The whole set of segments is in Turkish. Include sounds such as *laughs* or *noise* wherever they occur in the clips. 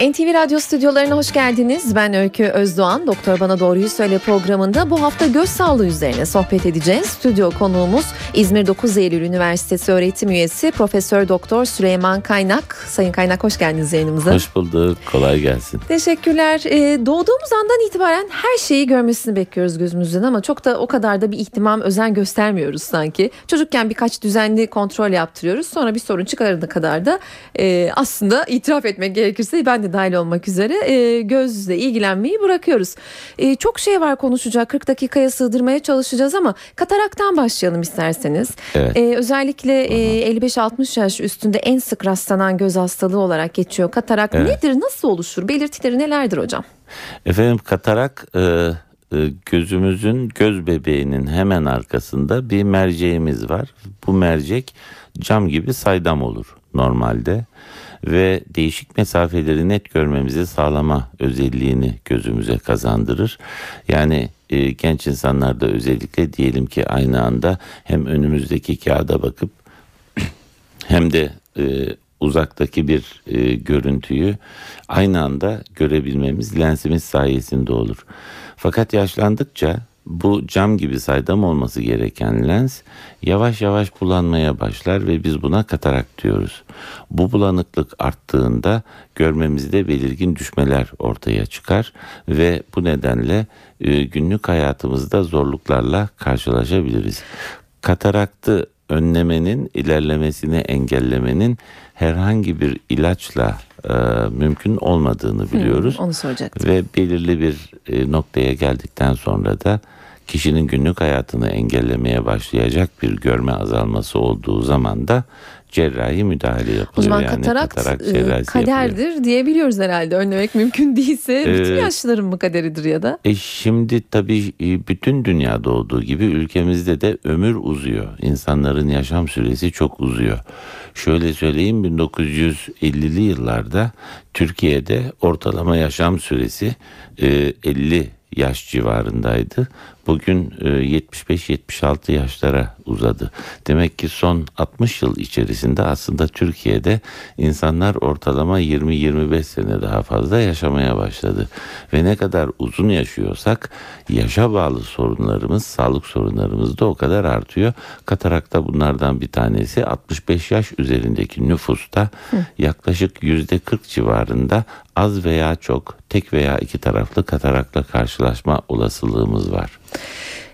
NTV Radyo stüdyolarına hoş geldiniz. Ben Öykü Özdoğan. Doktor Bana Doğruyu Söyle programında bu hafta göz sağlığı üzerine sohbet edeceğiz. Stüdyo konuğumuz İzmir 9 Eylül Üniversitesi öğretim üyesi Profesör Doktor Süleyman Kaynak. Sayın Kaynak hoş geldiniz yayınımıza. Hoş bulduk. Kolay gelsin. Teşekkürler. Ee, doğduğumuz andan itibaren her şeyi görmesini bekliyoruz gözümüzden ama çok da o kadar da bir ihtimam özen göstermiyoruz sanki. Çocukken birkaç düzenli kontrol yaptırıyoruz. Sonra bir sorun çıkarana kadar da e, aslında itiraf etmek gerekirse ben de dahil olmak üzere e, gözle ilgilenmeyi bırakıyoruz. E, çok şey var konuşacak 40 dakikaya sığdırmaya çalışacağız ama kataraktan başlayalım isterseniz. Evet. E, özellikle e, 55-60 yaş üstünde en sık rastlanan göz hastalığı olarak geçiyor. Katarak Evet. nedir nasıl oluşur belirtileri nelerdir hocam? Efendim katarak e, gözümüzün göz bebeğinin hemen arkasında bir merceğimiz var. Bu mercek cam gibi saydam olur normalde ve değişik mesafeleri net görmemizi sağlama özelliğini gözümüze kazandırır. Yani e, genç insanlarda özellikle diyelim ki aynı anda hem önümüzdeki kağıda bakıp *clears throat* hem de e, uzaktaki bir e, görüntüyü aynı anda görebilmemiz lensimiz sayesinde olur. Fakat yaşlandıkça bu cam gibi saydam olması gereken lens yavaş yavaş bulanmaya başlar ve biz buna katarak diyoruz. Bu bulanıklık arttığında görmemizde belirgin düşmeler ortaya çıkar ve bu nedenle e, günlük hayatımızda zorluklarla karşılaşabiliriz. Kataraktı önlemenin, ilerlemesini engellemenin herhangi bir ilaçla e, mümkün olmadığını biliyoruz. Onu soracaktım. Ve belirli bir e, noktaya geldikten sonra da kişinin günlük hayatını engellemeye başlayacak bir görme azalması olduğu zaman da cerrahi müdahale yapılıyor. O zaman yani katarakt, katarak e, cerrahisi yapılıyor. kaderdir diyebiliyoruz herhalde. Önlemek mümkün değilse bütün Ee, yaşlıların mı kaderidir ya da? E şimdi tabii e, bütün dünyada olduğu gibi ülkemizde de ömür uzuyor. İnsanların yaşam süresi çok uzuyor. Şöyle söyleyeyim 1950'li yıllarda Türkiye'de ortalama yaşam süresi e, 50 yaş civarındaydı. Bugün e, 75-76 yaşlara uzadı. Demek ki son 60 yıl içerisinde aslında Türkiye'de insanlar ortalama 20-25 sene daha fazla yaşamaya başladı. Ve ne kadar uzun yaşıyorsak yaşa bağlı sorunlarımız, sağlık sorunlarımız da o kadar artıyor. Katarakta bunlardan bir tanesi 65 yaş üzerindeki nüfusta yaklaşık %40 civarında az veya çok tek veya iki taraflı katarakla karşılaşma olasılığımız var.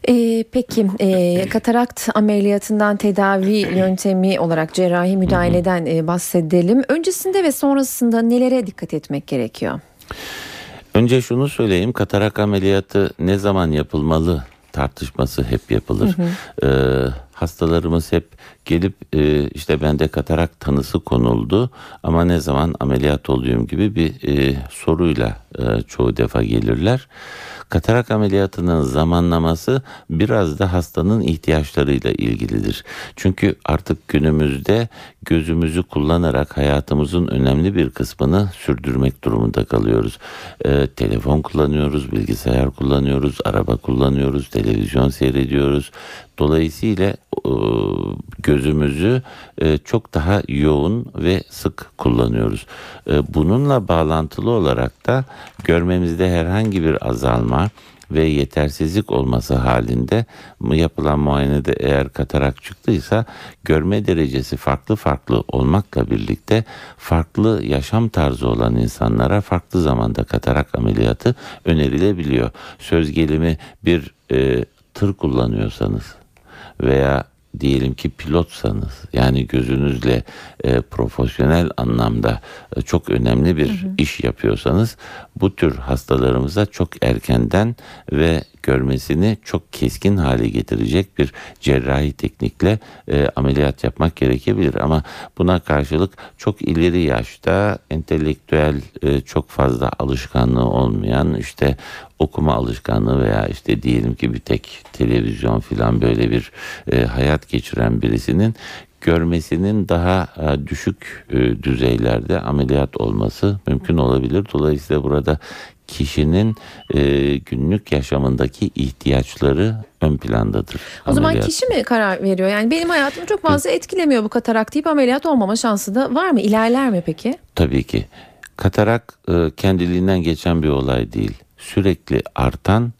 Ee, peki e, katarakt ameliyatından tedavi yöntemi olarak cerrahi müdahaleden e, bahsedelim. Öncesinde ve sonrasında nelere dikkat etmek gerekiyor? Önce şunu söyleyeyim katarak ameliyatı ne zaman yapılmalı tartışması hep yapılır. Ee, hastalarımız hep gelip e, işte bende katarak tanısı konuldu ama ne zaman ameliyat olayım gibi bir e, soruyla e, çoğu defa gelirler. Katarak ameliyatının zamanlaması biraz da hastanın ihtiyaçlarıyla ilgilidir. Çünkü artık günümüzde gözümüzü kullanarak hayatımızın önemli bir kısmını sürdürmek durumunda kalıyoruz. Ee, telefon kullanıyoruz, bilgisayar kullanıyoruz, araba kullanıyoruz, televizyon seyrediyoruz. Dolayısıyla e, gözümüzü e, çok daha yoğun ve sık kullanıyoruz. E, Bununla bağlantılı olarak da görmemizde herhangi bir azalma ve yetersizlik olması halinde yapılan muayenede eğer katarak çıktıysa görme derecesi farklı farklı olmakla birlikte farklı yaşam tarzı olan insanlara farklı zamanda katarak ameliyatı önerilebiliyor. Söz gelimi bir e, tır kullanıyorsanız veya diyelim ki pilotsanız yani gözünüzle e, profesyonel anlamda e, çok önemli bir iş yapıyorsanız bu tür hastalarımıza çok erkenden ve görmesini çok keskin hale getirecek bir cerrahi teknikle e, ameliyat yapmak gerekebilir ama buna karşılık çok ileri yaşta entelektüel e, çok fazla alışkanlığı olmayan işte okuma alışkanlığı veya işte diyelim ki bir tek televizyon filan böyle bir e, hayat geçiren birisinin görmesinin daha e, düşük e, düzeylerde ameliyat olması mümkün olabilir. Dolayısıyla burada kişinin e, günlük yaşamındaki ihtiyaçları ön plandadır. O zaman ameliyat. kişi mi karar veriyor? Yani benim hayatımı çok fazla etkilemiyor bu katarak deyip ameliyat olmama şansı da var mı? İlerler mi peki? Tabii ki. Katarak e, kendiliğinden geçen bir olay değil. Sürekli artan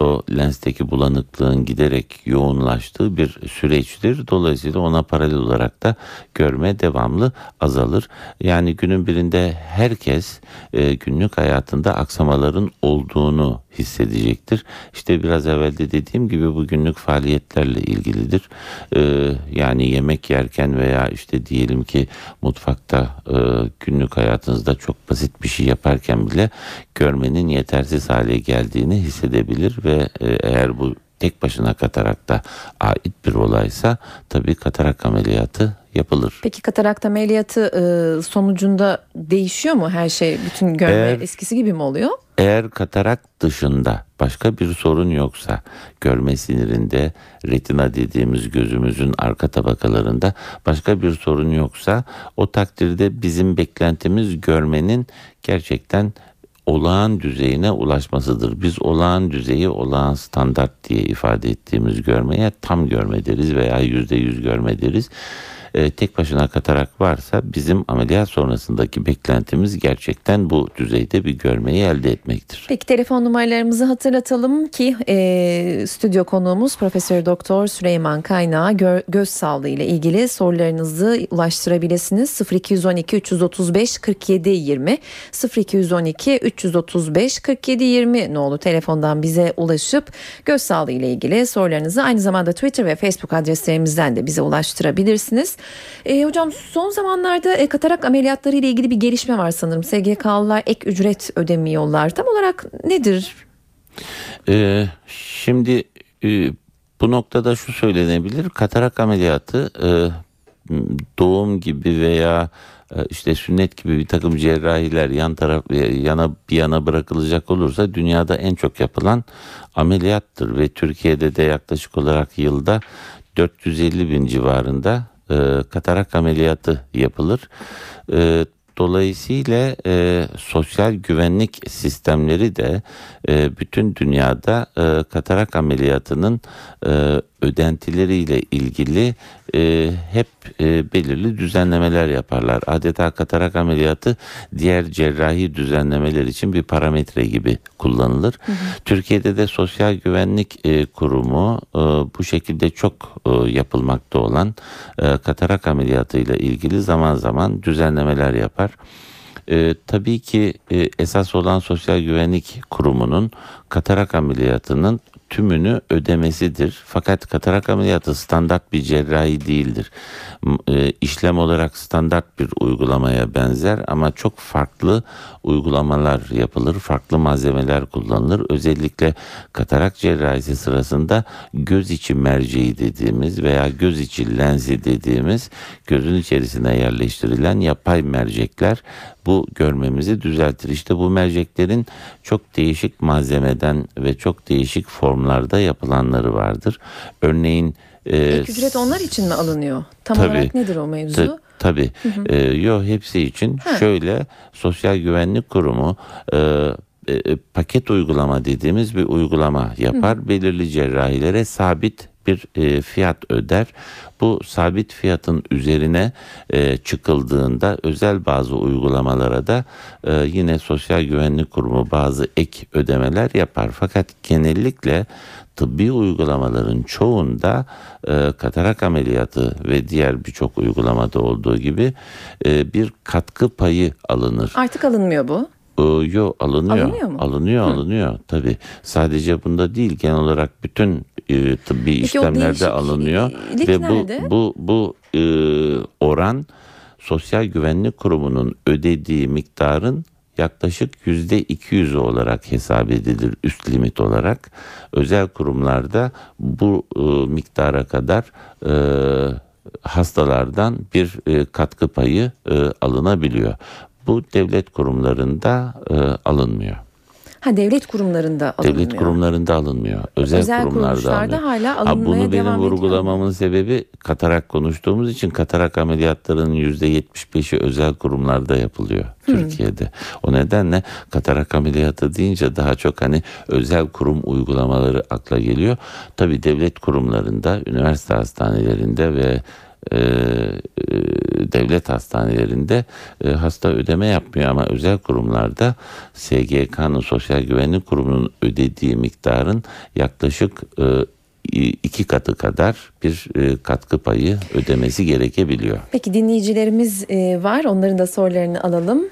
o lensteki bulanıklığın giderek yoğunlaştığı bir süreçtir. Dolayısıyla ona paralel olarak da görme devamlı azalır. Yani günün birinde herkes e, günlük hayatında aksamaların olduğunu hissedecektir. İşte biraz evvel de dediğim gibi bu günlük faaliyetlerle ilgilidir. E, yani yemek yerken veya işte diyelim ki mutfakta e, günlük hayatınızda çok basit bir şey yaparken bile görmenin yetersiz hale geldiğini hissedebilir ve e, eğer bu tek başına katarakta ait bir olaysa tabii katarak ameliyatı yapılır. Peki katarakt ameliyatı e, sonucunda değişiyor mu her şey? Bütün görme Eğer- eskisi gibi mi oluyor? Eğer katarak dışında başka bir sorun yoksa görme sinirinde retina dediğimiz gözümüzün arka tabakalarında başka bir sorun yoksa o takdirde bizim beklentimiz görmenin gerçekten olağan düzeyine ulaşmasıdır. Biz olağan düzeyi olağan standart diye ifade ettiğimiz görmeye tam görme deriz veya yüzde yüz görme deriz. Ee, tek başına katarak varsa bizim ameliyat sonrasındaki beklentimiz gerçekten bu düzeyde bir görmeyi elde etmektir. Peki telefon numaralarımızı hatırlatalım ki e, stüdyo konuğumuz Profesör Doktor Süleyman Kaynağı gö- göz sağlığı ile ilgili sorularınızı ulaştırabilirsiniz. 0212 335 47 20 0212 335 47 20 nolu telefondan bize ulaşıp göz sağlığı ile ilgili sorularınızı aynı zamanda Twitter ve Facebook adreslerimizden de bize ulaştırabilirsiniz. E, hocam son zamanlarda e, katarak ameliyatları ile ilgili bir gelişme var sanırım. SGK'lılar ek ücret ödemiyorlar. Tam olarak nedir? Ee, şimdi e, bu noktada şu söylenebilir. Katarak ameliyatı e, doğum gibi veya e, işte sünnet gibi bir takım cerrahiler yan taraf e, yana bir yana bırakılacak olursa dünyada en çok yapılan ameliyattır ve Türkiye'de de yaklaşık olarak yılda 450 bin civarında e, katarak ameliyatı yapılır. E, Dolayısıyla e, sosyal güvenlik sistemleri de e, bütün dünyada e, katarak ameliyatının e, ödentileriyle ilgili e, hep e, belirli düzenlemeler yaparlar. Adeta katarak ameliyatı diğer cerrahi düzenlemeler için bir parametre gibi kullanılır. Türkiye'de de Sosyal Güvenlik e, Kurumu e, bu şekilde çok e, yapılmakta olan e, katarak ameliyatıyla ilgili zaman zaman düzenlemeler yapar. E, tabii ki e, esas olan Sosyal Güvenlik Kurumu'nun katarak ameliyatının tümünü ödemesidir. Fakat katarak ameliyatı standart bir cerrahi değildir. E, işlem olarak standart bir uygulamaya benzer ama çok farklı uygulamalar yapılır. Farklı malzemeler kullanılır. Özellikle katarak cerrahisi sırasında göz içi merceği dediğimiz veya göz içi lensi dediğimiz gözün içerisine yerleştirilen yapay mercekler bu görmemizi düzeltir. İşte bu merceklerin çok değişik malzemeden ve çok değişik formlarda yapılanları vardır. Örneğin e, Ek ücret onlar için mi alınıyor? Tam Tabii. olarak nedir o mevzu? Ta- Tabii. Ee, yo hepsi için Ha. şöyle Sosyal Güvenlik Kurumu e, e, paket uygulama dediğimiz bir uygulama yapar. Belirli cerrahilere sabit bir e, fiyat öder. Bu sabit fiyatın üzerine e, çıkıldığında özel bazı uygulamalara da e, yine Sosyal Güvenlik Kurumu bazı ek ödemeler yapar. Fakat genellikle tıbbi uygulamaların çoğunda e, katarak ameliyatı ve diğer birçok uygulamada olduğu gibi e, bir katkı payı alınır. Artık alınmıyor bu. E, yo alınıyor. Alınıyor mu? Alınıyor, alınıyor tabii. Sadece bunda değil genel olarak bütün e, tıbbi Peki işlemlerde alınıyor nerede? ve bu bu bu e, oran Sosyal Güvenlik Kurumu'nun ödediği miktarın yaklaşık yüzde 200 olarak hesap edilir üst limit olarak. Özel kurumlarda bu e, miktara kadar e, hastalardan bir e, katkı payı e, alınabiliyor. Bu devlet kurumlarında e, alınmıyor. Ha devlet kurumlarında alınmıyor. Devlet kurumlarında alınmıyor. Özel, Özel kurumlarda alınıyor. hala Ha, alınmaya bunu benim devam ediyor. vurgulamamın sebebi katarak konuştuğumuz için katarak ameliyatlarının %75'i özel kurumlarda yapılıyor Türkiye'de. O nedenle katarak ameliyatı deyince daha çok hani özel kurum uygulamaları akla geliyor. Tabii devlet kurumlarında, üniversite hastanelerinde ve e, e, devlet hastanelerinde e, hasta ödeme yapmıyor ama özel kurumlarda SGK'nın Sosyal Güvenlik Kurumu'nun ödediği miktarın yaklaşık e, iki katı kadar bir e, katkı payı ödemesi gerekebiliyor. Peki dinleyicilerimiz e, var. Onların da sorularını alalım.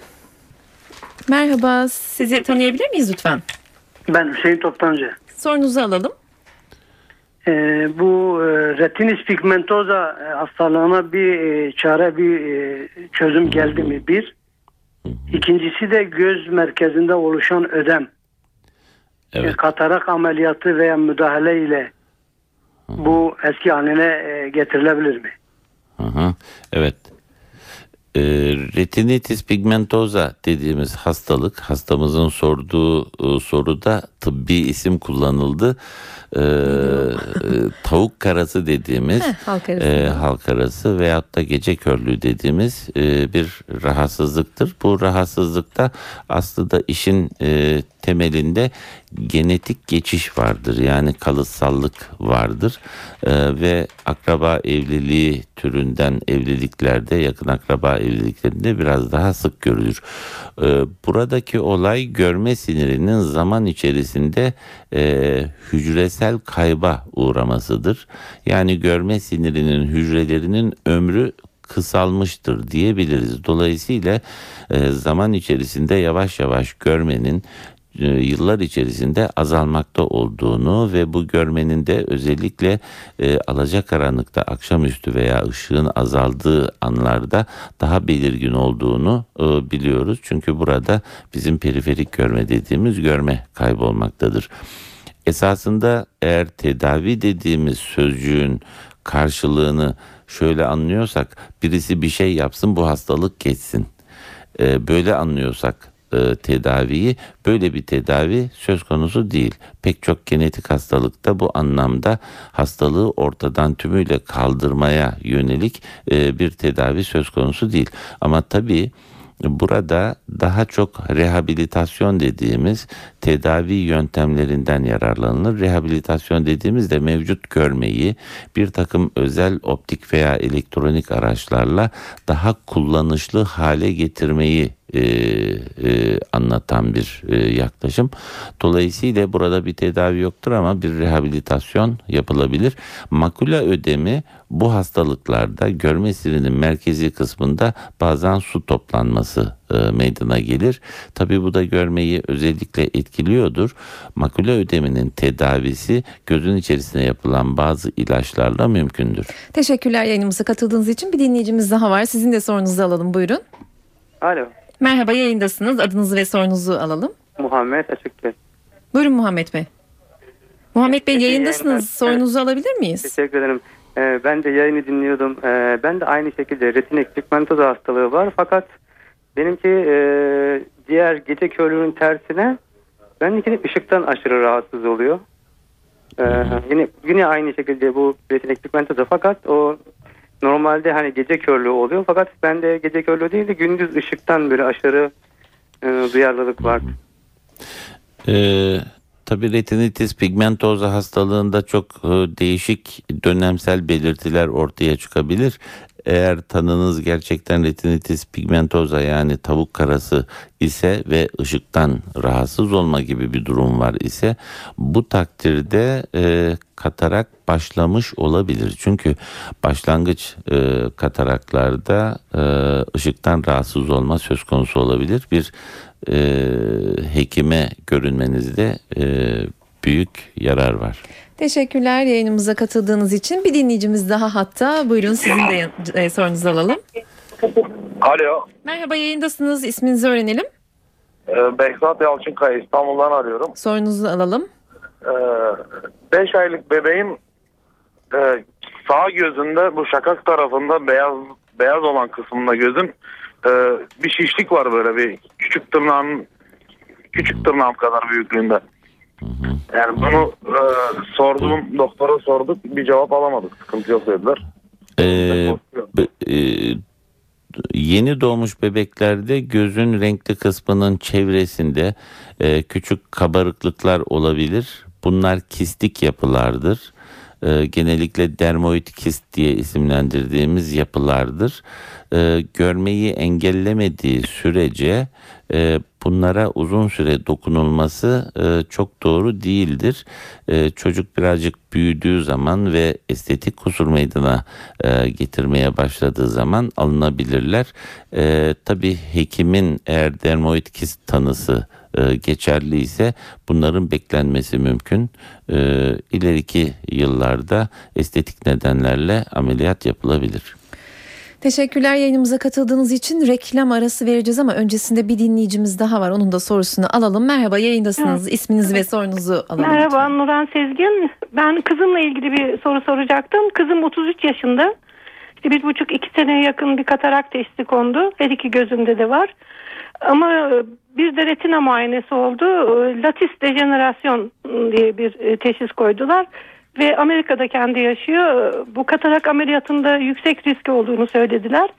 Merhaba. Sizi tanıyabilir miyiz lütfen? Ben Hüseyin Toptancı. Sorunuzu alalım. Ee, bu e, retinitis pigmentosa e, hastalığına bir e, çare, bir e, çözüm geldi mi? Bir. İkincisi de göz merkezinde oluşan ödem. Evet. E, katarak ameliyatı veya müdahale ile bu eski haline e, getirilebilir mi? Evet. E, retinitis pigmentosa dediğimiz hastalık hastamızın sorduğu e, soruda tıbbi isim kullanıldı. E, e, tavuk karası dediğimiz Heh, halk arasında. e, halk arası veyahut da gece körlüğü dediğimiz e, bir rahatsızlıktır. Bu rahatsızlıkta aslında işin e, temelinde genetik geçiş vardır. Yani kalıtsallık vardır. E, ve akraba evliliği türünden evliliklerde yakın akraba evliliklerinde biraz daha sık görülür. E, buradaki olay görme sinirinin zaman içerisinde e, hücresel kayba uğramasıdır. Yani görme sinirinin hücrelerinin ömrü kısalmıştır diyebiliriz. Dolayısıyla e, zaman içerisinde yavaş yavaş görmenin e, yıllar içerisinde azalmakta olduğunu ve bu görmenin de özellikle e, alacakaranlıkta akşamüstü veya ışığın azaldığı anlarda daha belirgin olduğunu e, biliyoruz. Çünkü burada bizim periferik görme dediğimiz görme kaybolmaktadır. Esasında eğer tedavi dediğimiz sözcüğün karşılığını şöyle anlıyorsak birisi bir şey yapsın bu hastalık geçsin. Ee, böyle anlıyorsak e, tedaviyi böyle bir tedavi söz konusu değil. Pek çok genetik hastalıkta bu anlamda hastalığı ortadan tümüyle kaldırmaya yönelik e, bir tedavi söz konusu değil. Ama tabii Burada daha çok rehabilitasyon dediğimiz tedavi yöntemlerinden yararlanılır. Rehabilitasyon dediğimizde mevcut görmeyi bir takım özel optik veya elektronik araçlarla daha kullanışlı hale getirmeyi e, e, anlatan bir e, yaklaşım. Dolayısıyla burada bir tedavi yoktur ama bir rehabilitasyon yapılabilir. Makula ödemi bu hastalıklarda görme sinirinin merkezi kısmında bazen su toplanması e, meydana gelir. Tabi bu da görmeyi özellikle etkiliyordur. Makula ödeminin tedavisi gözün içerisine yapılan bazı ilaçlarla mümkündür. Teşekkürler yayınımıza katıldığınız için. Bir dinleyicimiz daha var. Sizin de sorunuzu alalım. Buyurun. Alo. Merhaba yayındasınız. Adınızı ve sorunuzu alalım. Muhammed Açıkgöz. Buyurun Muhammed Bey. Muhammed Bey yayındasınız. Sorunuzu alabilir miyiz? Teşekkür ederim. Ee, ben de yayını dinliyordum. Ee, ben de aynı şekilde retinik pigmentoza hastalığı var. Fakat benimki e, diğer gece körlüğünün tersine benimki ışıktan aşırı rahatsız oluyor. Ee, yine, yine aynı şekilde bu retinik pigmentoza fakat o normalde hani gece körlüğü oluyor. Fakat bende gece körlüğü değil de gündüz ışıktan böyle aşırı e, duyarlılık var. Ee, tabii retinitis pigmentosa hastalığında çok e, değişik dönemsel belirtiler ortaya çıkabilir. Eğer tanınız gerçekten retinitis pigmentosa yani tavuk karası ise ve ışıktan rahatsız olma gibi bir durum var ise bu takdirde e, katarak başlamış olabilir. Çünkü başlangıç e, kataraklarda e, ışıktan rahatsız olma söz konusu olabilir. Bir e, hekime görünmenizde e, büyük yarar var. Teşekkürler yayınımıza katıldığınız için. Bir dinleyicimiz daha hatta. Buyurun sizin de e, sorunuzu alalım. Alo, Merhaba yayındasınız. İsminizi öğrenelim. e, Behzat Yalçınkaya İstanbul'dan arıyorum. Sorunuzu alalım. 5 aylık bebeğim e, sağ gözünde bu şakak tarafında beyaz beyaz olan kısmında gözün e, bir şişlik var böyle bir küçük tırnağın Küçük tırnağım kadar büyüklüğünde. Yani bunu e, sordum, doktora sorduk. Bir cevap alamadık. Sıkıntı yok dediler. Ee, be- e, yeni doğmuş bebeklerde gözün renkli kısmının çevresinde e, küçük kabarıklıklar olabilir. Bunlar kistik yapılardır. E, genellikle dermoid kist diye isimlendirdiğimiz yapılardır. E, görmeyi engellemediği sürece e, bunlara uzun süre dokunulması e, çok doğru değildir. E, çocuk birazcık büyüdüğü zaman ve estetik kusur meydana e, getirmeye başladığı zaman alınabilirler. E, tabii hekimin eğer dermoid kist tanısı e, geçerli ise bunların beklenmesi mümkün. E, ileriki yıllarda estetik nedenlerle ameliyat yapılabilir. Teşekkürler yayınımıza katıldığınız için. Reklam arası vereceğiz ama öncesinde bir dinleyicimiz daha var. Onun da sorusunu alalım. Merhaba yayındasınız. İsminizi ve sorunuzu alalım. Merhaba Nuran Sezgin. Ben kızımla ilgili bir soru soracaktım. Kızım 33 yaşında. İşte bir buçuk iki seneye yakın bir katarak teşhisi kondu. Her iki gözünde de var. Ama e, bir de retina muayenesi oldu. E, Latis dejenerasyon diye bir e, teşhis koydular. Ve Amerika'da kendi yaşıyor. Bu katarak ameliyatında yüksek riski olduğunu söylediler.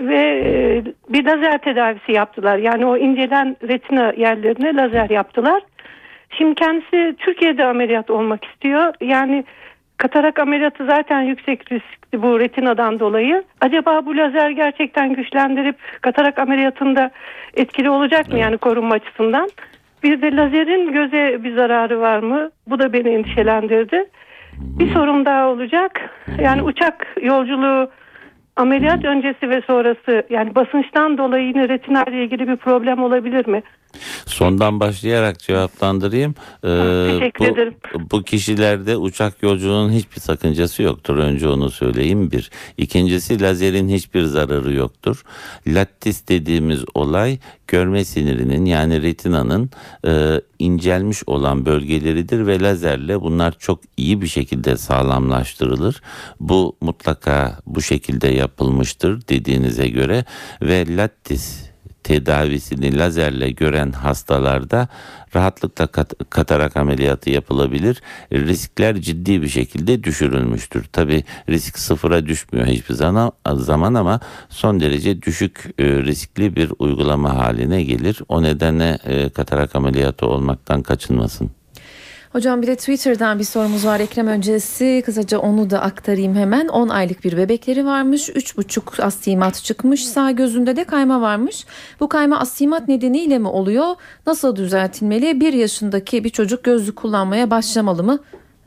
Ve e, bir lazer tedavisi yaptılar. Yani o incelen retina yerlerine lazer yaptılar. Şimdi kendisi Türkiye'de ameliyat olmak istiyor. Yani katarak ameliyatı zaten yüksek riskli bu retinadan dolayı. Acaba bu lazer gerçekten güçlendirip katarak ameliyatında etkili olacak mı yani korunma açısından? Bir de lazerin göze bir zararı var mı? Bu da beni endişelendirdi. Bir sorum daha olacak. Yani uçak yolculuğu ameliyat öncesi ve sonrası yani basınçtan dolayı yine retina ile ilgili bir problem olabilir mi? Sondan başlayarak cevaplandırayım. Ee, teşekkür bu, ederim. bu kişilerde uçak yolculuğunun hiçbir sakıncası yoktur. Önce onu söyleyeyim bir. İkincisi lazerin hiçbir zararı yoktur. Lattis dediğimiz olay görme sinirinin yani retinanın e, incelmiş olan bölgeleridir ve lazerle bunlar çok iyi bir şekilde sağlamlaştırılır. Bu mutlaka bu şekilde yapılmıştır dediğinize göre ve lattis tedavisini lazerle gören hastalarda rahatlıkla kat- katarak ameliyatı yapılabilir. Riskler ciddi bir şekilde düşürülmüştür. Tabi risk sıfıra düşmüyor hiçbir zaman, ama son derece düşük e, riskli bir uygulama haline gelir. O nedenle e, katarak ameliyatı olmaktan kaçınmasın. Hocam bir de Twitter'dan bir sorumuz var reklam öncesi. Kısaca onu da aktarayım hemen. 10 aylık bir bebekleri varmış. 3,5 astigmat çıkmış. Sağ gözünde de kayma varmış. Bu kayma astigmat nedeniyle mi oluyor? Nasıl düzeltilmeli? 1 yaşındaki bir çocuk gözlük kullanmaya başlamalı mı?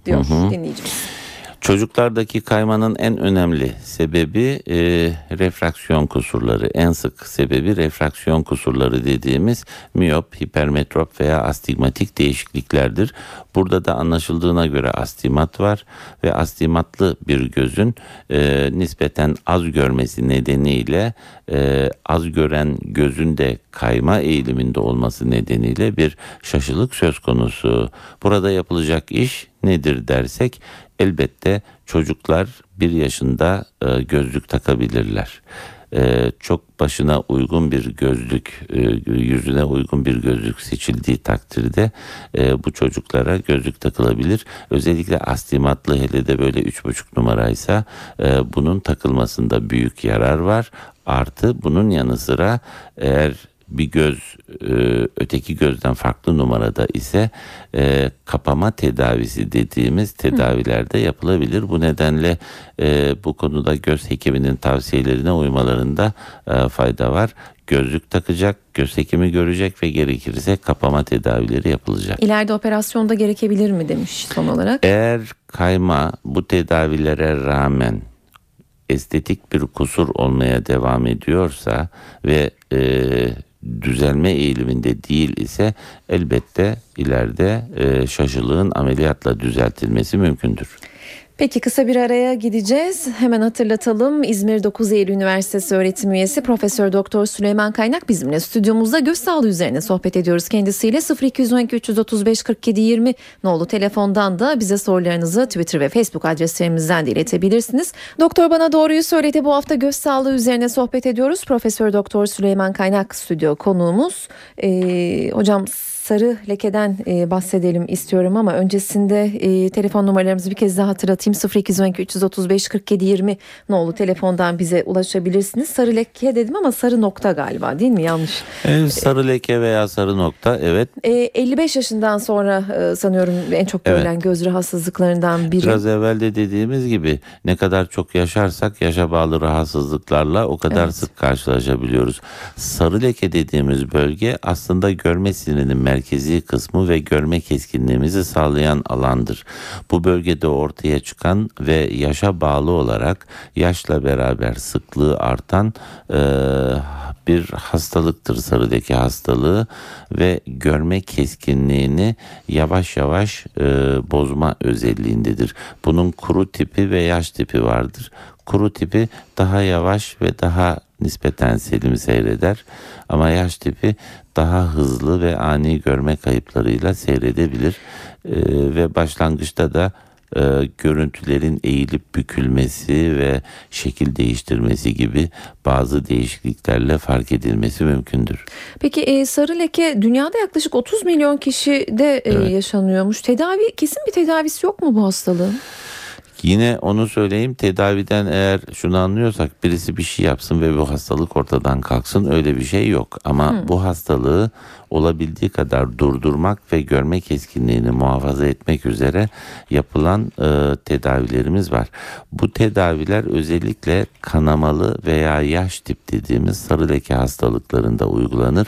Diyor dinleyicimiz. Çocuklardaki kaymanın en önemli sebebi e, refraksiyon kusurları. En sık sebebi refraksiyon kusurları dediğimiz miyop, hipermetrop veya astigmatik değişikliklerdir. Burada da anlaşıldığına göre astigmat var ve astigmatlı bir gözün e, nispeten az görmesi nedeniyle e, az gören gözün de kayma eğiliminde olması nedeniyle bir şaşılık söz konusu. Burada yapılacak iş nedir dersek elbette çocuklar bir yaşında e, gözlük takabilirler. E, çok başına uygun bir gözlük, e, yüzüne uygun bir gözlük seçildiği takdirde e, bu çocuklara gözlük takılabilir. Özellikle astigmatlı hele de böyle 3,5 numaraysa e, bunun takılmasında büyük yarar var. Artı bunun yanı sıra eğer bir göz e, öteki gözden farklı numarada ise e, kapama tedavisi dediğimiz tedavilerde yapılabilir. Bu nedenle e, bu konuda göz hekiminin tavsiyelerine uymalarında e, fayda var. Gözlük takacak, göz hekimi görecek ve gerekirse kapama tedavileri yapılacak. İleride operasyonda gerekebilir mi demiş son olarak. Eğer kayma bu tedavilere rağmen estetik bir kusur olmaya devam ediyorsa ve e, düzelme eğiliminde değil ise elbette ileride e, şaşılığın ameliyatla düzeltilmesi mümkündür. Peki kısa bir araya gideceğiz. Hemen hatırlatalım. İzmir 9 Eylül Üniversitesi öğretim üyesi Profesör Doktor Süleyman Kaynak bizimle stüdyomuzda göz sağlığı üzerine sohbet ediyoruz kendisiyle. 0212 335 47 20 nolu telefondan da bize sorularınızı Twitter ve Facebook adreslerimizden de iletebilirsiniz. Doktor bana doğruyu söyledi. Bu hafta göz sağlığı üzerine sohbet ediyoruz. Profesör Doktor Süleyman Kaynak stüdyo konuğumuz. Ee, hocam sarı lekeden e, bahsedelim istiyorum ama öncesinde e, telefon numaralarımızı bir kez daha hatırlatayım 0212 335 47 20 nolu telefondan bize ulaşabilirsiniz. Sarı leke dedim ama sarı nokta galiba değil mi yanlış? Evet, sarı leke veya sarı nokta evet E, 55 yaşından sonra e, sanıyorum en çok Evet. görülen göz rahatsızlıklarından biri. Biraz evvel de dediğimiz gibi ne kadar çok yaşarsak yaşa bağlı rahatsızlıklarla o kadar Evet. sık karşılaşabiliyoruz. Sarı leke dediğimiz bölge aslında görme sinirinin merkezi kısmı ve görme keskinliğimizi sağlayan alandır. Bu bölgede ortaya çıkan ve yaşa bağlı olarak yaşla beraber sıklığı artan eee, bir hastalıktır sarı leke hastalığı ve görme keskinliğini yavaş yavaş e, bozma özelliğindedir. Bunun kuru tipi ve yaş tipi vardır. Kuru tipi daha yavaş ve daha nispeten selim seyreder ama yaş tipi daha hızlı ve ani görme kayıplarıyla seyredebilir E, ve başlangıçta da e, görüntülerin eğilip bükülmesi ve şekil değiştirmesi gibi bazı değişikliklerle fark edilmesi mümkündür. Peki e, sarı leke dünyada yaklaşık 30 milyon kişide e, Evet. yaşanıyormuş. Tedavi kesin bir tedavisi yok mu bu hastalığın? Yine onu söyleyeyim tedaviden eğer şunu anlıyorsak birisi bir şey yapsın ve bu hastalık ortadan kalksın öyle bir şey yok. Ama bu hastalığı olabildiği kadar durdurmak ve görme keskinliğini muhafaza etmek üzere yapılan e, tedavilerimiz var. Bu tedaviler özellikle kanamalı veya yaş tip dediğimiz sarı leke hastalıklarında uygulanır.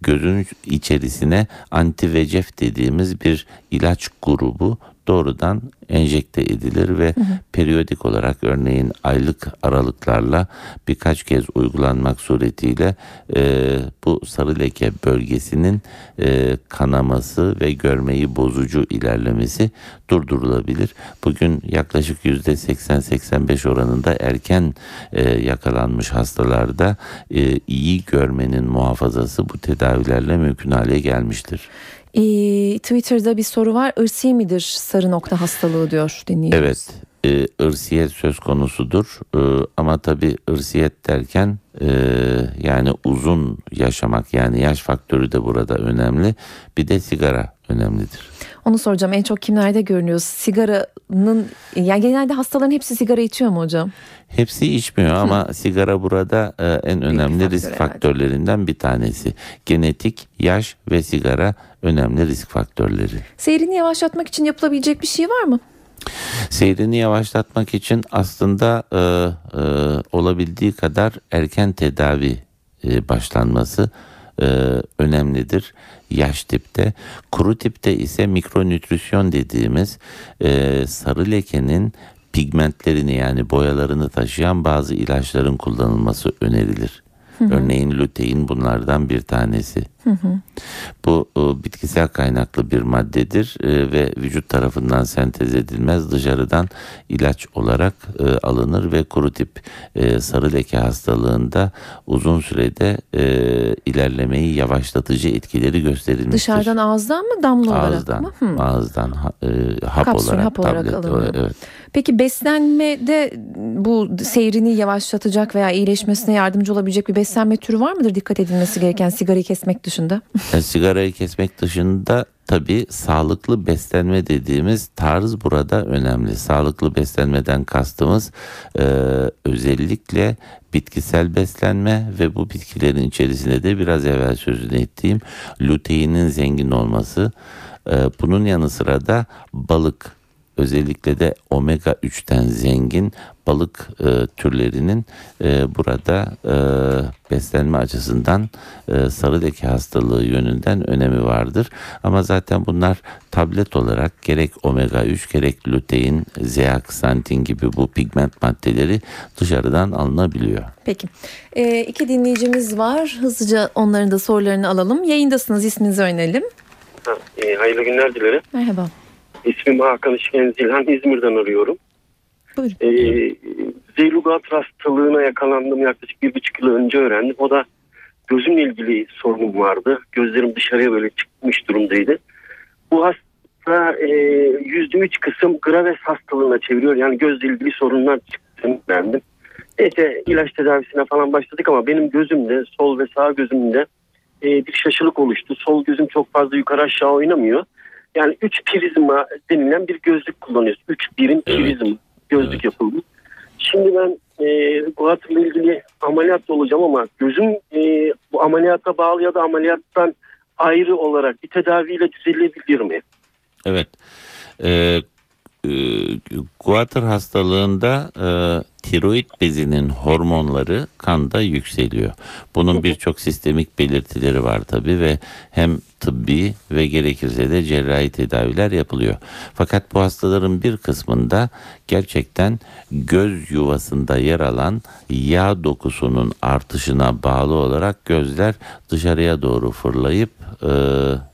Gözün içerisine anti-VEGF dediğimiz bir ilaç grubu doğrudan enjekte edilir ve periyodik olarak örneğin aylık aralıklarla birkaç kez uygulanmak suretiyle e, bu sarı leke bölgesinin e, kanaması ve görmeyi bozucu ilerlemesi durdurulabilir. Bugün yaklaşık %80-85 oranında erken e, yakalanmış hastalarda e, iyi görmenin muhafazası bu tedavilerle mümkün hale gelmiştir. E, Twitter'da bir soru var. Irsi midir sarı nokta hastalığı diyor dinleyicimiz. Evet, e, ırsiyet söz konusudur E, ama tabii ırsiyet derken e, yani uzun yaşamak yani yaş faktörü de burada önemli. Bir de sigara önemlidir. Onu soracağım en çok kimlerde görünüyor? Sigaranın yani genelde hastaların hepsi sigara içiyor mu hocam? Hepsi içmiyor ama sigara burada e, en önemli faktör risk herhalde. faktörlerinden bir tanesi. Genetik, yaş ve sigara önemli risk faktörleri. Seyrini yavaşlatmak için yapılabilecek bir şey var mı? Seyrini yavaşlatmak için aslında e, e, olabildiği kadar erken tedavi e, başlanması e, önemlidir yaş tipte. Kuru tipte ise mikronütrisyon dediğimiz e, sarı lekenin pigmentlerini yani boyalarını taşıyan bazı ilaçların kullanılması önerilir. Örneğin lutein bunlardan bir tanesi. Bu e, bitkisel kaynaklı bir maddedir e, ve vücut tarafından sentez edilmez dışarıdan ilaç olarak e, alınır ve kuru tip e, sarı leke hastalığında uzun sürede e, ilerlemeyi yavaşlatıcı etkileri gösterilmiştir. Dışarıdan ağızdan mı damla olarak ağızdan, mı? Hı. ağızdan ha- e, hap Kapsül, olarak, hap olarak tablet alınıyor. olarak, evet. Peki beslenmede bu seyrini yavaşlatacak veya iyileşmesine yardımcı olabilecek bir beslenme türü var mıdır dikkat edilmesi gereken sigarayı kesmek dışında? Yani *laughs* sigarayı kesmek dışında tabii sağlıklı beslenme dediğimiz tarz burada önemli. Sağlıklı beslenmeden kastımız e, özellikle bitkisel beslenme ve bu bitkilerin içerisinde de biraz evvel sözünü ettiğim luteinin zengin olması. E, bunun yanı sıra da balık özellikle de omega 3'ten zengin balık e, türlerinin e, burada e, beslenme açısından e, sarı leke hastalığı yönünden önemi vardır. Ama zaten bunlar tablet olarak gerek omega 3 gerek lutein, zeaksantin gibi bu pigment maddeleri dışarıdan alınabiliyor. Peki. Ee, iki dinleyicimiz var. Hızlıca onların da sorularını alalım. Yayındasınız. isminizi öğrenelim. Ha, e, hayırlı günler dilerim. Merhaba. İsmim Hakan İşken Zilhan. İzmir'den arıyorum. Buyurun. Ee, Zeylugat hastalığına yakalandım yaklaşık bir buçuk yıl önce öğrendim. O da gözümle ilgili sorunum vardı. Gözlerim dışarıya böyle çıkmış durumdaydı. Bu hasta e, yüzde üç kısım Graves hastalığına çeviriyor. Yani gözle ilgili sorunlar çıktığını öğrendim. Neyse ilaç tedavisine falan başladık ama benim gözümde sol ve sağ gözümde e, bir şaşılık oluştu. Sol gözüm çok fazla yukarı aşağı oynamıyor. Yani 3 prizma denilen bir gözlük kullanıyoruz. 3 birim Evet. Gözlük Evet. yapıldı. Şimdi ben e, bu hatırla ilgili ameliyat olacağım ama gözüm e, bu ameliyata bağlı ya da ameliyattan ayrı olarak bir tedaviyle düzelebilir mi? Evet. Ee, Guatr hastalığında e, tiroid bezinin hormonları kanda yükseliyor. Bunun birçok sistemik belirtileri var tabi ve hem tıbbi ve gerekirse de cerrahi tedaviler yapılıyor. Fakat bu hastaların bir kısmında gerçekten göz yuvasında yer alan yağ dokusunun artışına bağlı olarak gözler dışarıya doğru fırlayıp e,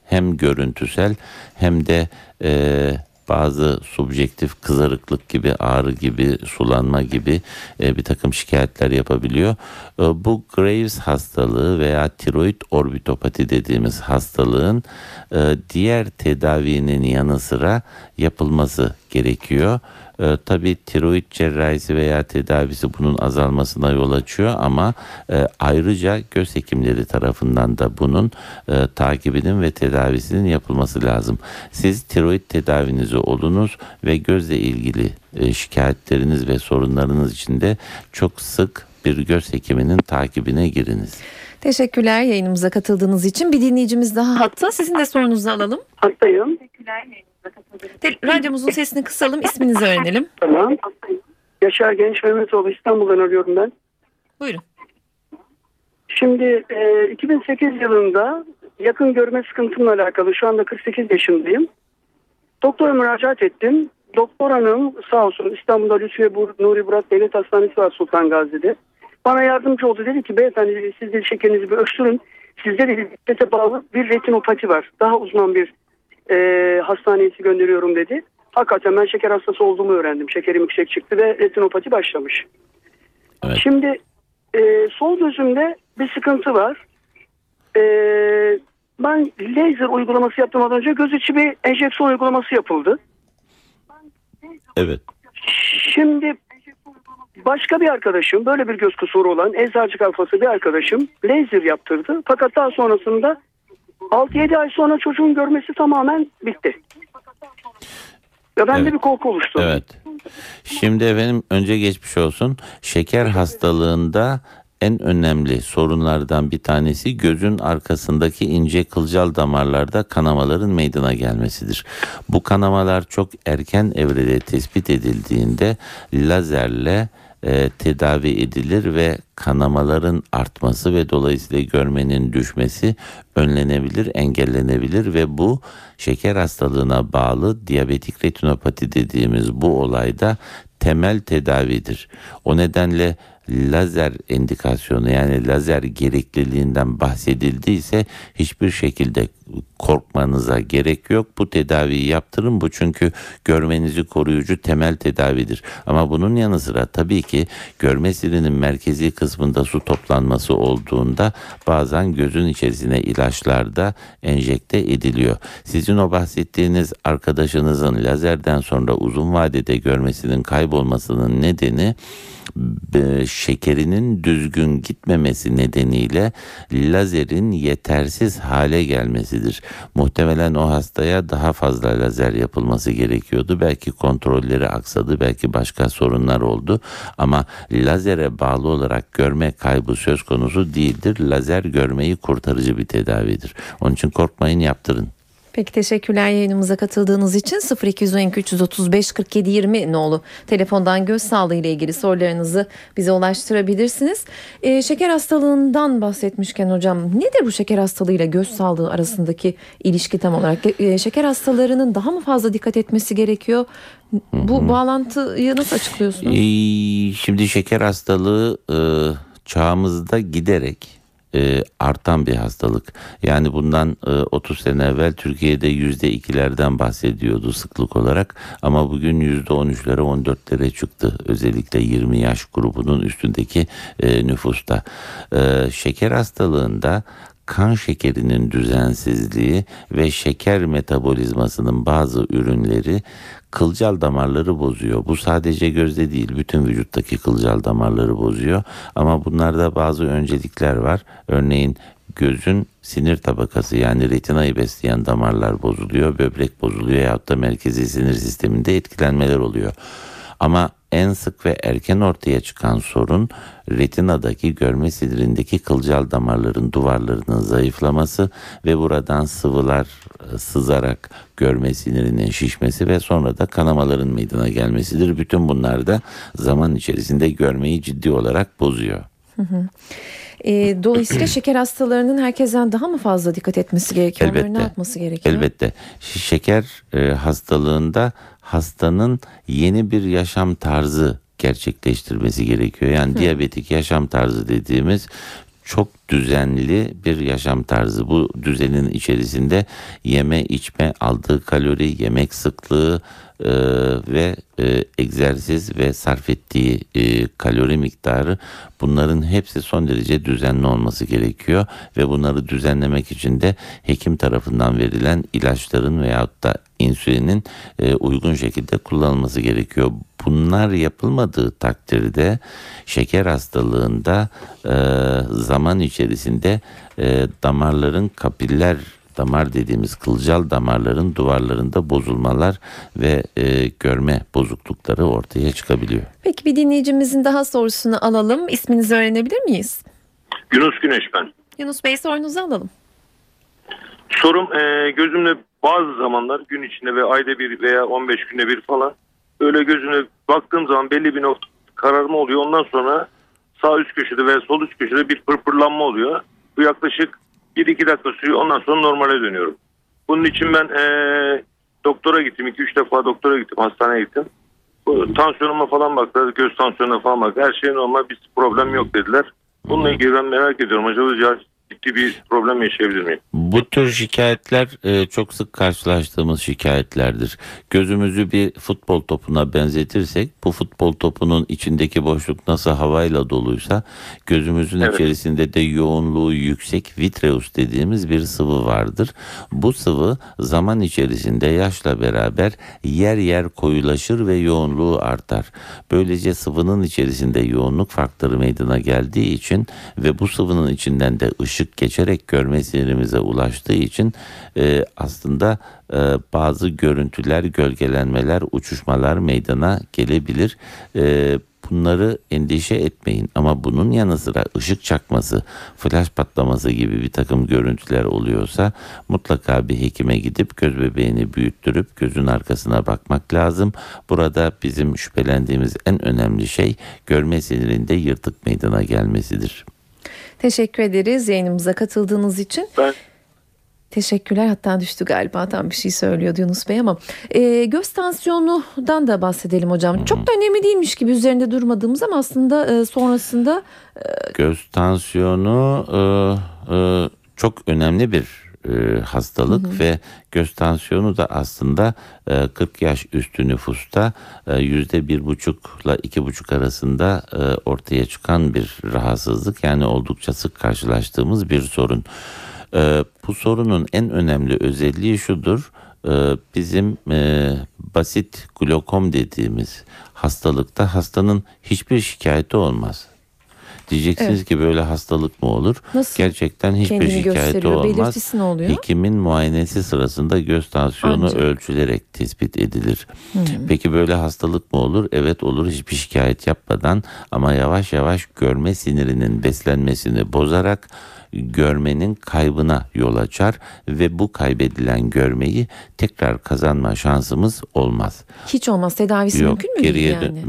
hem görüntüsel hem de e, bazı subjektif kızarıklık gibi ağrı gibi sulanma gibi e, bir takım şikayetler yapabiliyor. E, bu Graves hastalığı veya tiroid orbitopati dediğimiz hastalığın e, diğer tedavinin yanı sıra yapılması gerekiyor. E, tabii tiroid cerrahisi veya tedavisi bunun azalmasına yol açıyor ama e, ayrıca göz hekimleri tarafından da bunun e, takibinin ve tedavisinin yapılması lazım. Siz tiroid tedavinizi olunuz ve gözle ilgili e, şikayetleriniz ve sorunlarınız için de çok sık bir göz hekiminin takibine giriniz. Teşekkürler yayınımıza katıldığınız için. Bir dinleyicimiz daha hatta. Sizin de sorunuzu alalım. Haklıyım. Te- radyomuzun sesini kısalım. isminizi öğrenelim. *laughs* Tamam. Yaşar Genç Mehmetoğlu İstanbul'dan arıyorum ben. Buyurun. Şimdi e, 2008 yılında yakın görme sıkıntımla alakalı şu anda 48 yaşındayım. Doktora müracaat ettim. Doktor hanım sağ olsun İstanbul'da Lütfiye Bur- Nuri Burak Devlet Hastanesi var Sultan Gazi'de. Bana yardımcı oldu. Dedi ki beyefendi siz de şekerinizi bir ölçtürün. Sizde de diyabete bağlı bir retinopati var. Daha uzman bir e, hastanesi gönderiyorum dedi. Hakikaten ben şeker hastası olduğumu öğrendim. Şekerim yüksek çıktı ve retinopati başlamış. Evet. Şimdi e, sol gözümde bir sıkıntı var. E, ben laser uygulaması yaptırmadan önce göz içi bir enjeksiyon uygulaması yapıldı. Evet. Şimdi başka bir arkadaşım böyle bir göz kusuru olan eczacı kafası bir arkadaşım laser yaptırdı. Fakat daha sonrasında 6-7 ay sonra çocuğun görmesi tamamen bitti. Ve bende Evet. bir korku oluştu. Evet. Şimdi efendim önce geçmiş olsun. Şeker hastalığında en önemli sorunlardan bir tanesi gözün arkasındaki ince kılcal damarlarda kanamaların meydana gelmesidir. Bu kanamalar çok erken evrede tespit edildiğinde lazerle e, tedavi edilir ve kanamaların artması ve dolayısıyla görmenin düşmesi önlenebilir, engellenebilir ve bu şeker hastalığına bağlı diyabetik retinopati dediğimiz bu olayda temel tedavidir. O nedenle lazer indikasyonu yani lazer gerekliliğinden bahsedildiyse hiçbir şekilde korkmanıza gerek yok. Bu tedaviyi yaptırın bu çünkü görmenizi koruyucu temel tedavidir. Ama bunun yanı sıra tabii ki görme sirinin merkezi kısmında su toplanması olduğunda bazen gözün içerisine ilaçlarda enjekte ediliyor. Sizin o bahsettiğiniz arkadaşınızın lazerden sonra uzun vadede görmesinin kaybolmasının nedeni e, şekerinin düzgün gitmemesi nedeniyle lazerin yetersiz hale gelmesidir. Muhtemelen o hastaya daha fazla lazer yapılması gerekiyordu. Belki kontrolleri aksadı, belki başka sorunlar oldu ama lazere bağlı olarak görme kaybı söz konusu değildir. Lazer görmeyi kurtarıcı bir tedavidir. Onun için korkmayın yaptırın. Peki teşekkürler yayınımıza katıldığınız için 0212 335 47 20 nolu telefondan göz sağlığı ile ilgili sorularınızı bize ulaştırabilirsiniz. Ee, şeker hastalığından bahsetmişken hocam nedir bu şeker hastalığı ile göz sağlığı arasındaki ilişki tam olarak? Ee, şeker hastalarının daha mı fazla dikkat etmesi gerekiyor? Bu bağlantıyı nasıl açıklıyorsunuz? Ee, Şimdi şeker hastalığı e, çağımızda giderek e, artan bir hastalık. Yani bundan e, 30 sene evvel Türkiye'de yüzde ikilerden bahsediyordu sıklık olarak ama bugün yüzde 13'lere 14'lere çıktı. Özellikle 20 yaş grubunun üstündeki e, nüfusta. E, şeker hastalığında kan şekerinin düzensizliği ve şeker metabolizmasının bazı ürünleri kılcal damarları bozuyor. Bu sadece gözde değil, bütün vücuttaki kılcal damarları bozuyor. Ama bunlarda bazı öncelikler var. Örneğin gözün sinir tabakası yani retinayı besleyen damarlar bozuluyor, böbrek bozuluyor yahut da merkezi sinir sisteminde etkilenmeler oluyor. Ama en sık ve erken ortaya çıkan sorun retinadaki görme sinirindeki kılcal damarların duvarlarının zayıflaması ve buradan sıvılar e, sızarak görme sinirinin şişmesi ve sonra da kanamaların meydana gelmesidir. Bütün bunlar da zaman içerisinde görmeyi ciddi olarak bozuyor. E, dolayısıyla *clears throat* şeker hastalarının herkesten daha mı fazla dikkat etmesi gerekiyor? Elbette. ne yapması gerekiyor? Elbette. Şeker e, hastalığında hastanın yeni bir yaşam tarzı gerçekleştirmesi gerekiyor. Yani diyabetik yaşam tarzı dediğimiz çok düzenli bir yaşam tarzı. Bu düzenin içerisinde yeme, içme, aldığı kalori, yemek sıklığı e, ve e, egzersiz ve sarf ettiği e, kalori miktarı bunların hepsi son derece düzenli olması gerekiyor ve bunları düzenlemek için de hekim tarafından verilen ilaçların veyahut da insülinin e, uygun şekilde kullanılması gerekiyor. Bunlar yapılmadığı takdirde şeker hastalığında e, zaman içerisinde e, damarların kapiller damar dediğimiz kılcal damarların duvarlarında bozulmalar ve e, görme bozuklukları ortaya çıkabiliyor. Peki bir dinleyicimizin daha sorusunu alalım. İsminizi öğrenebilir miyiz? Yunus Güneş ben. Yunus Bey sorunuzu alalım. Sorum e, gözümle bazı zamanlar gün içinde ve ayda bir veya 15 günde bir falan öyle gözüne baktığım zaman belli bir nokta kararma oluyor. Ondan sonra sağ üst köşede veya sol üst köşede bir pırpırlanma oluyor. Bu yaklaşık 1-2 dakika sürüyor. Ondan sonra normale dönüyorum. Bunun için ben e, doktora gittim. 2-3 defa doktora gittim. Hastaneye gittim. Tansiyonuma falan baktılar. Göz tansiyonuna falan baktılar. Her şey normal. Bir problem yok dediler. Bununla ilgili ben merak ediyorum. Acaba ciddi bir problem yaşayabilir miyim? Bu tür şikayetler e, çok sık karşılaştığımız şikayetlerdir. Gözümüzü bir futbol topuna benzetirsek bu futbol topunun içindeki boşluk nasıl havayla doluysa gözümüzün Evet. içerisinde de yoğunluğu yüksek vitreus dediğimiz bir sıvı vardır. Bu sıvı zaman içerisinde yaşla beraber yer yer koyulaşır ve yoğunluğu artar. Böylece sıvının içerisinde yoğunluk faktörü meydana geldiği için ve bu sıvının içinden de ışık geçerek görme sinirimize ulaştığı için e, aslında e, bazı görüntüler, gölgelenmeler, uçuşmalar meydana gelebilir. E, bunları endişe etmeyin ama bunun yanı sıra ışık çakması, flash patlaması gibi bir takım görüntüler oluyorsa mutlaka bir hekime gidip göz bebeğini büyüttürüp gözün arkasına bakmak lazım. Burada bizim şüphelendiğimiz en önemli şey görme sinirinde yırtık meydana gelmesidir. Teşekkür ederiz yayınımıza katıldığınız için. Ben Teşekkürler hatta düştü galiba tam bir şey söylüyordu Yunus Bey ama e, göz tansiyonundan da bahsedelim hocam. Çok da önemli değilmiş gibi üzerinde durmadığımız ama aslında e, sonrasında Göz tansiyonu e, e, çok önemli bir e, hastalık ve göz tansiyonu da aslında e, 40 yaş üstü nüfusta e, yüzde bir buçukla iki buçuk arasında e, ortaya çıkan bir rahatsızlık yani oldukça sık karşılaştığımız bir sorun. E, bu sorunun en önemli özelliği şudur. e, bizim e, basit glokom dediğimiz hastalıkta hastanın hiçbir şikayeti olmaz. Diyeceksiniz Evet. ki böyle hastalık mı olur? Nasıl Gerçekten hiçbir kendini şikayeti gösteriyor? olmaz. Belirtisi ne oluyor? Hekimin muayenesi sırasında göz tansiyonu Ancak. ölçülerek tespit edilir. Hmm. Peki böyle hastalık mı olur? Evet olur hiçbir şikayet yapmadan ama yavaş yavaş görme sinirinin beslenmesini bozarak görmenin kaybına yol açar ve bu kaybedilen görmeyi tekrar kazanma şansımız olmaz. hiç olmaz tedavisi Yok mümkün mü geriye yani?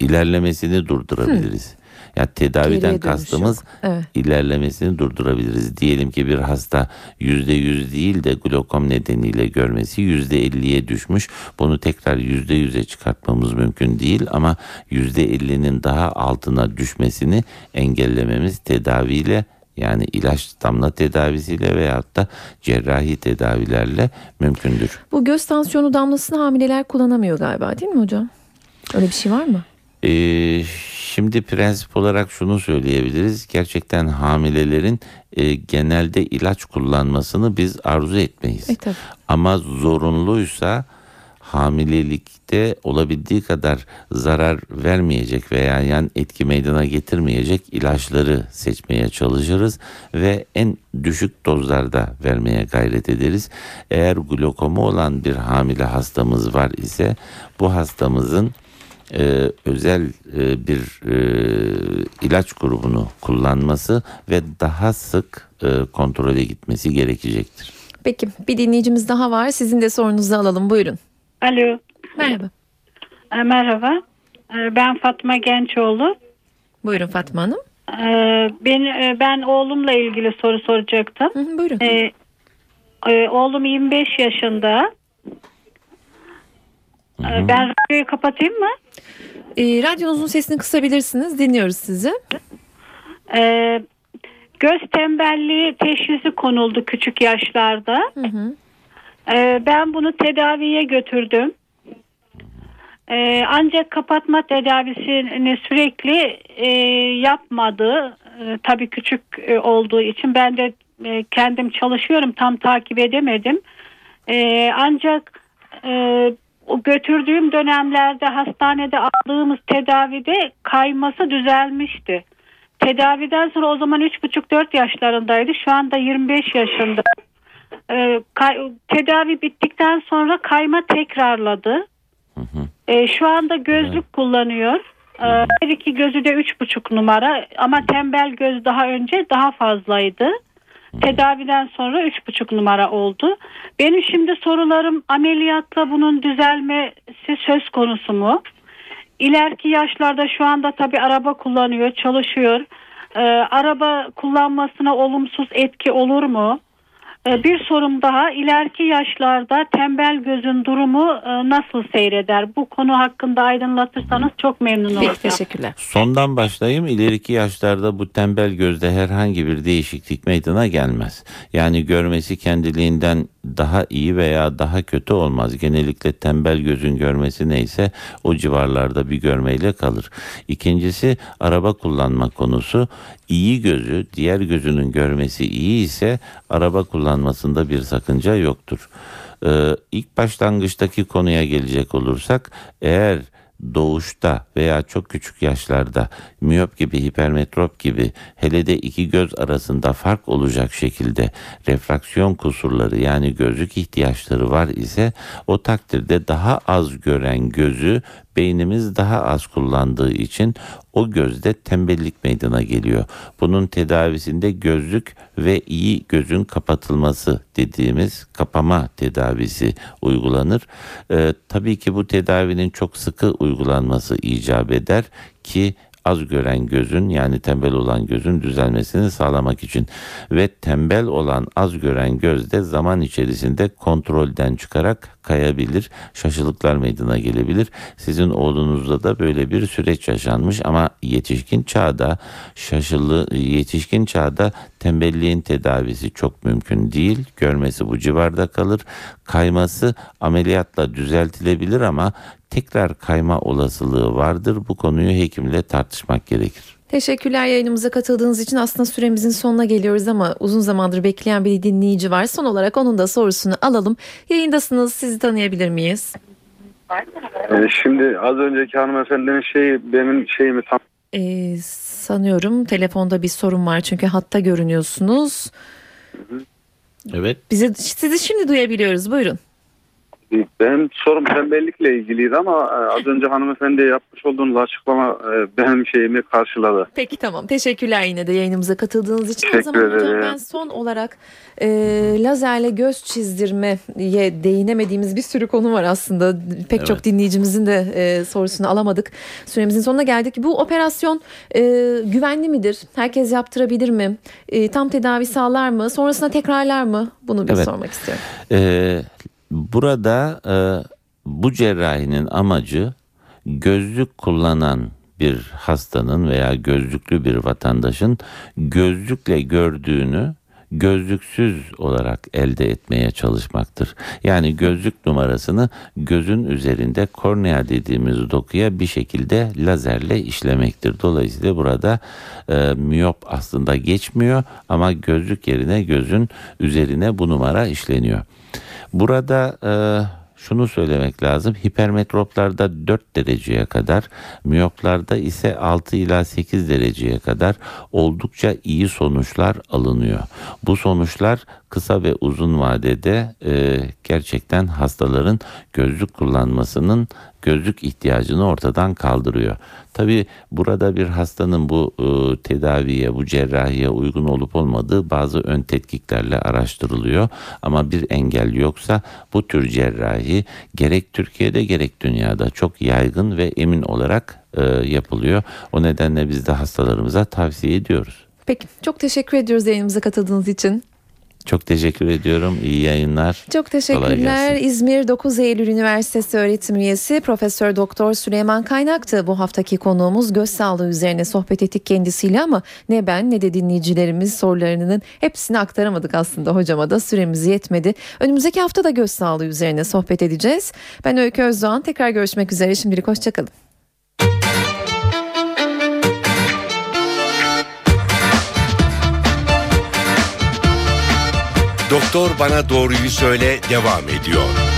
ilerlemesini durdurabiliriz. Ya tedaviden kastımız yok. Evet. ilerlemesini durdurabiliriz. Diyelim ki bir hasta yüzde yüz değil de glokom nedeniyle görmesi yüzde elliye düşmüş. Bunu tekrar yüzde yüze çıkartmamız mümkün değil ama yüzde ellinin daha altına düşmesini engellememiz tedaviyle yani ilaç damla tedavisiyle veyahut da cerrahi tedavilerle mümkündür. Bu göz tansiyonu damlasını hamileler kullanamıyor galiba değil mi hocam? Öyle bir şey var mı? Ee, şimdi prensip olarak şunu söyleyebiliriz. Gerçekten hamilelerin e, genelde ilaç kullanmasını biz arzu etmeyiz. E tabii. Ama zorunluysa hamilelikte olabildiği kadar zarar vermeyecek veya yan etki meydana getirmeyecek ilaçları seçmeye çalışırız ve en düşük dozlarda vermeye gayret ederiz. Eğer glokomu olan bir hamile hastamız var ise bu hastamızın e, özel e, bir e, ilaç grubunu kullanması ve daha sık e, kontrole gitmesi gerekecektir. Peki bir dinleyicimiz daha var. Sizin de sorunuzu alalım. Buyurun. Alo. Merhaba. E, Merhaba. E, Ben Fatma Gençoğlu. Buyurun Fatma Hanım. E, Ben, e, ben oğlumla ilgili soru soracaktım. Hı hı, buyurun. E, e, Oğlum 25 yaşında. E, Ben radyoyu kapatayım mı? Ee, radyonuzun sesini kısabilirsiniz. Dinliyoruz sizi. E, Göz tembelliği teşhisi konuldu küçük yaşlarda. Hı hı. E, Ben bunu tedaviye götürdüm. E, ancak kapatma tedavisini sürekli e, yapmadı. E, tabii küçük e, olduğu için ben de e, kendim çalışıyorum tam takip edemedim. E, ancak e, o götürdüğüm dönemlerde hastanede aldığımız tedavide kayması düzelmişti. Tedaviden sonra o zaman 3,5-4 yaşlarındaydı. Şu anda 25 yaşında. E, kay- tedavi bittikten sonra kayma tekrarladı. E, şu anda gözlük kullanıyor. E, her iki gözü de üç buçuk numara ama tembel göz daha önce daha fazlaydı. Tedaviden sonra üç buçuk numara oldu. Benim şimdi sorularım ameliyatla bunun düzelmesi söz konusu mu? İleriki yaşlarda şu anda tabii araba kullanıyor, çalışıyor. E, araba kullanmasına olumsuz etki olur mu? Ee, Bir sorum daha ileriki yaşlarda tembel gözün durumu e, nasıl seyreder? Bu konu hakkında aydınlatırsanız çok memnun olacağım. Peki teşekkürler. Sondan başlayayım. İleriki yaşlarda bu tembel gözde herhangi bir değişiklik meydana gelmez. Yani görmesi kendiliğinden daha iyi veya daha kötü olmaz. Genellikle tembel gözün görmesi neyse o civarlarda bir görmeyle kalır. İkincisi araba kullanma konusu. İyi gözü diğer gözünün görmesi iyi ise araba kullanmasında bir sakınca yoktur. Ee, ilk başlangıçtaki konuya gelecek olursak eğer doğuşta veya çok küçük yaşlarda miyop gibi hipermetrop gibi hele de iki göz arasında fark olacak şekilde refraksiyon kusurları yani gözlük ihtiyaçları var ise o takdirde daha az gören gözü beynimiz daha az kullandığı için o gözde tembellik meydana geliyor. Bunun tedavisinde gözlük ve iyi gözün kapatılması dediğimiz kapama tedavisi uygulanır. Ee, tabii ki bu tedavinin çok sıkı uygulanması icap eder ki az gören gözün yani tembel olan gözün düzelmesini sağlamak için ve tembel olan az gören göz de zaman içerisinde kontrolden çıkarak kayabilir, şaşılıklar meydana gelebilir. Sizin oğlunuzda da böyle bir süreç yaşanmış ama yetişkin çağda şaşılı yetişkin çağda tembelliğin tedavisi çok mümkün değil. Görmesi bu civarda kalır. Kayması ameliyatla düzeltilebilir ama tekrar kayma olasılığı vardır. Bu konuyu hekimle tartışmak gerekir. Teşekkürler yayınımıza katıldığınız için. Aslında süremizin sonuna geliyoruz ama uzun zamandır bekleyen bir dinleyici var. Son olarak onun da sorusunu alalım. Yayındasınız. Sizi tanıyabilir miyiz? Ee, Şimdi az önceki hanımefendinin şeyi benim şeyimi tam Ee, sanıyorum telefonda bir sorun var çünkü hatta görünüyorsunuz. Evet. Bizi sizi şimdi duyabiliyoruz. Buyurun. Benim sorum tembellikle ilgiliydi ama e, az önce hanımefendi yapmış olduğunuz açıklama e, benim şeyimi karşıladı. Peki tamam. Teşekkürler yine de yayınımıza katıldığınız için. O Teşekkür zaman hocam ederim. ben son olarak e, lazerle göz çizdirmeye değinemediğimiz bir sürü konu var aslında. Pek çok Evet. dinleyicimizin de e, sorusunu alamadık. Süremizin sonuna geldik. Bu operasyon e, güvenli midir? Herkes yaptırabilir mi? E, tam tedavi sağlar mı? Sonrasında tekrarlar mı? Bunu bir Evet. sormak istiyorum. Ee, burada e, bu cerrahinin amacı gözlük kullanan bir hastanın veya gözlüklü bir vatandaşın gözlükle gördüğünü gözlüksüz olarak elde etmeye çalışmaktır. Yani gözlük numarasını gözün üzerinde kornea dediğimiz dokuya bir şekilde lazerle işlemektir. Dolayısıyla burada e, miyop aslında geçmiyor ama gözlük yerine gözün üzerine bu numara işleniyor. Burada e, şunu söylemek lazım. Hipermetroplarda 4 dereceye kadar, miyoplarda ise 6 ila 8 dereceye kadar oldukça iyi sonuçlar alınıyor. Bu sonuçlar kısa ve uzun vadede e, gerçekten hastaların gözlük kullanmasının gözlük ihtiyacını ortadan kaldırıyor. Tabi burada bir hastanın bu e, tedaviye, bu cerrahiye uygun olup olmadığı bazı ön tetkiklerle araştırılıyor. Ama bir engel yoksa bu tür cerrahi gerek Türkiye'de gerek dünyada çok yaygın ve emin olarak e, yapılıyor. O nedenle biz de hastalarımıza tavsiye ediyoruz. Peki çok teşekkür ediyoruz yayınımıza katıldığınız için. Çok teşekkür ediyorum. İyi yayınlar. Çok teşekkürler. İzmir 9 Eylül Üniversitesi öğretim üyesi Profesör Doktor Süleyman Kaynak'tı. Bu haftaki konuğumuz göz sağlığı üzerine sohbet ettik kendisiyle ama ne ben ne de dinleyicilerimiz sorularının hepsini aktaramadık aslında hocama da süremiz yetmedi. Önümüzdeki hafta da göz sağlığı üzerine sohbet edeceğiz. Ben Öykü Özdoğan. Tekrar görüşmek üzere. Şimdilik hoşçakalın. Doktor Bana Doğruyu Söyle devam ediyor.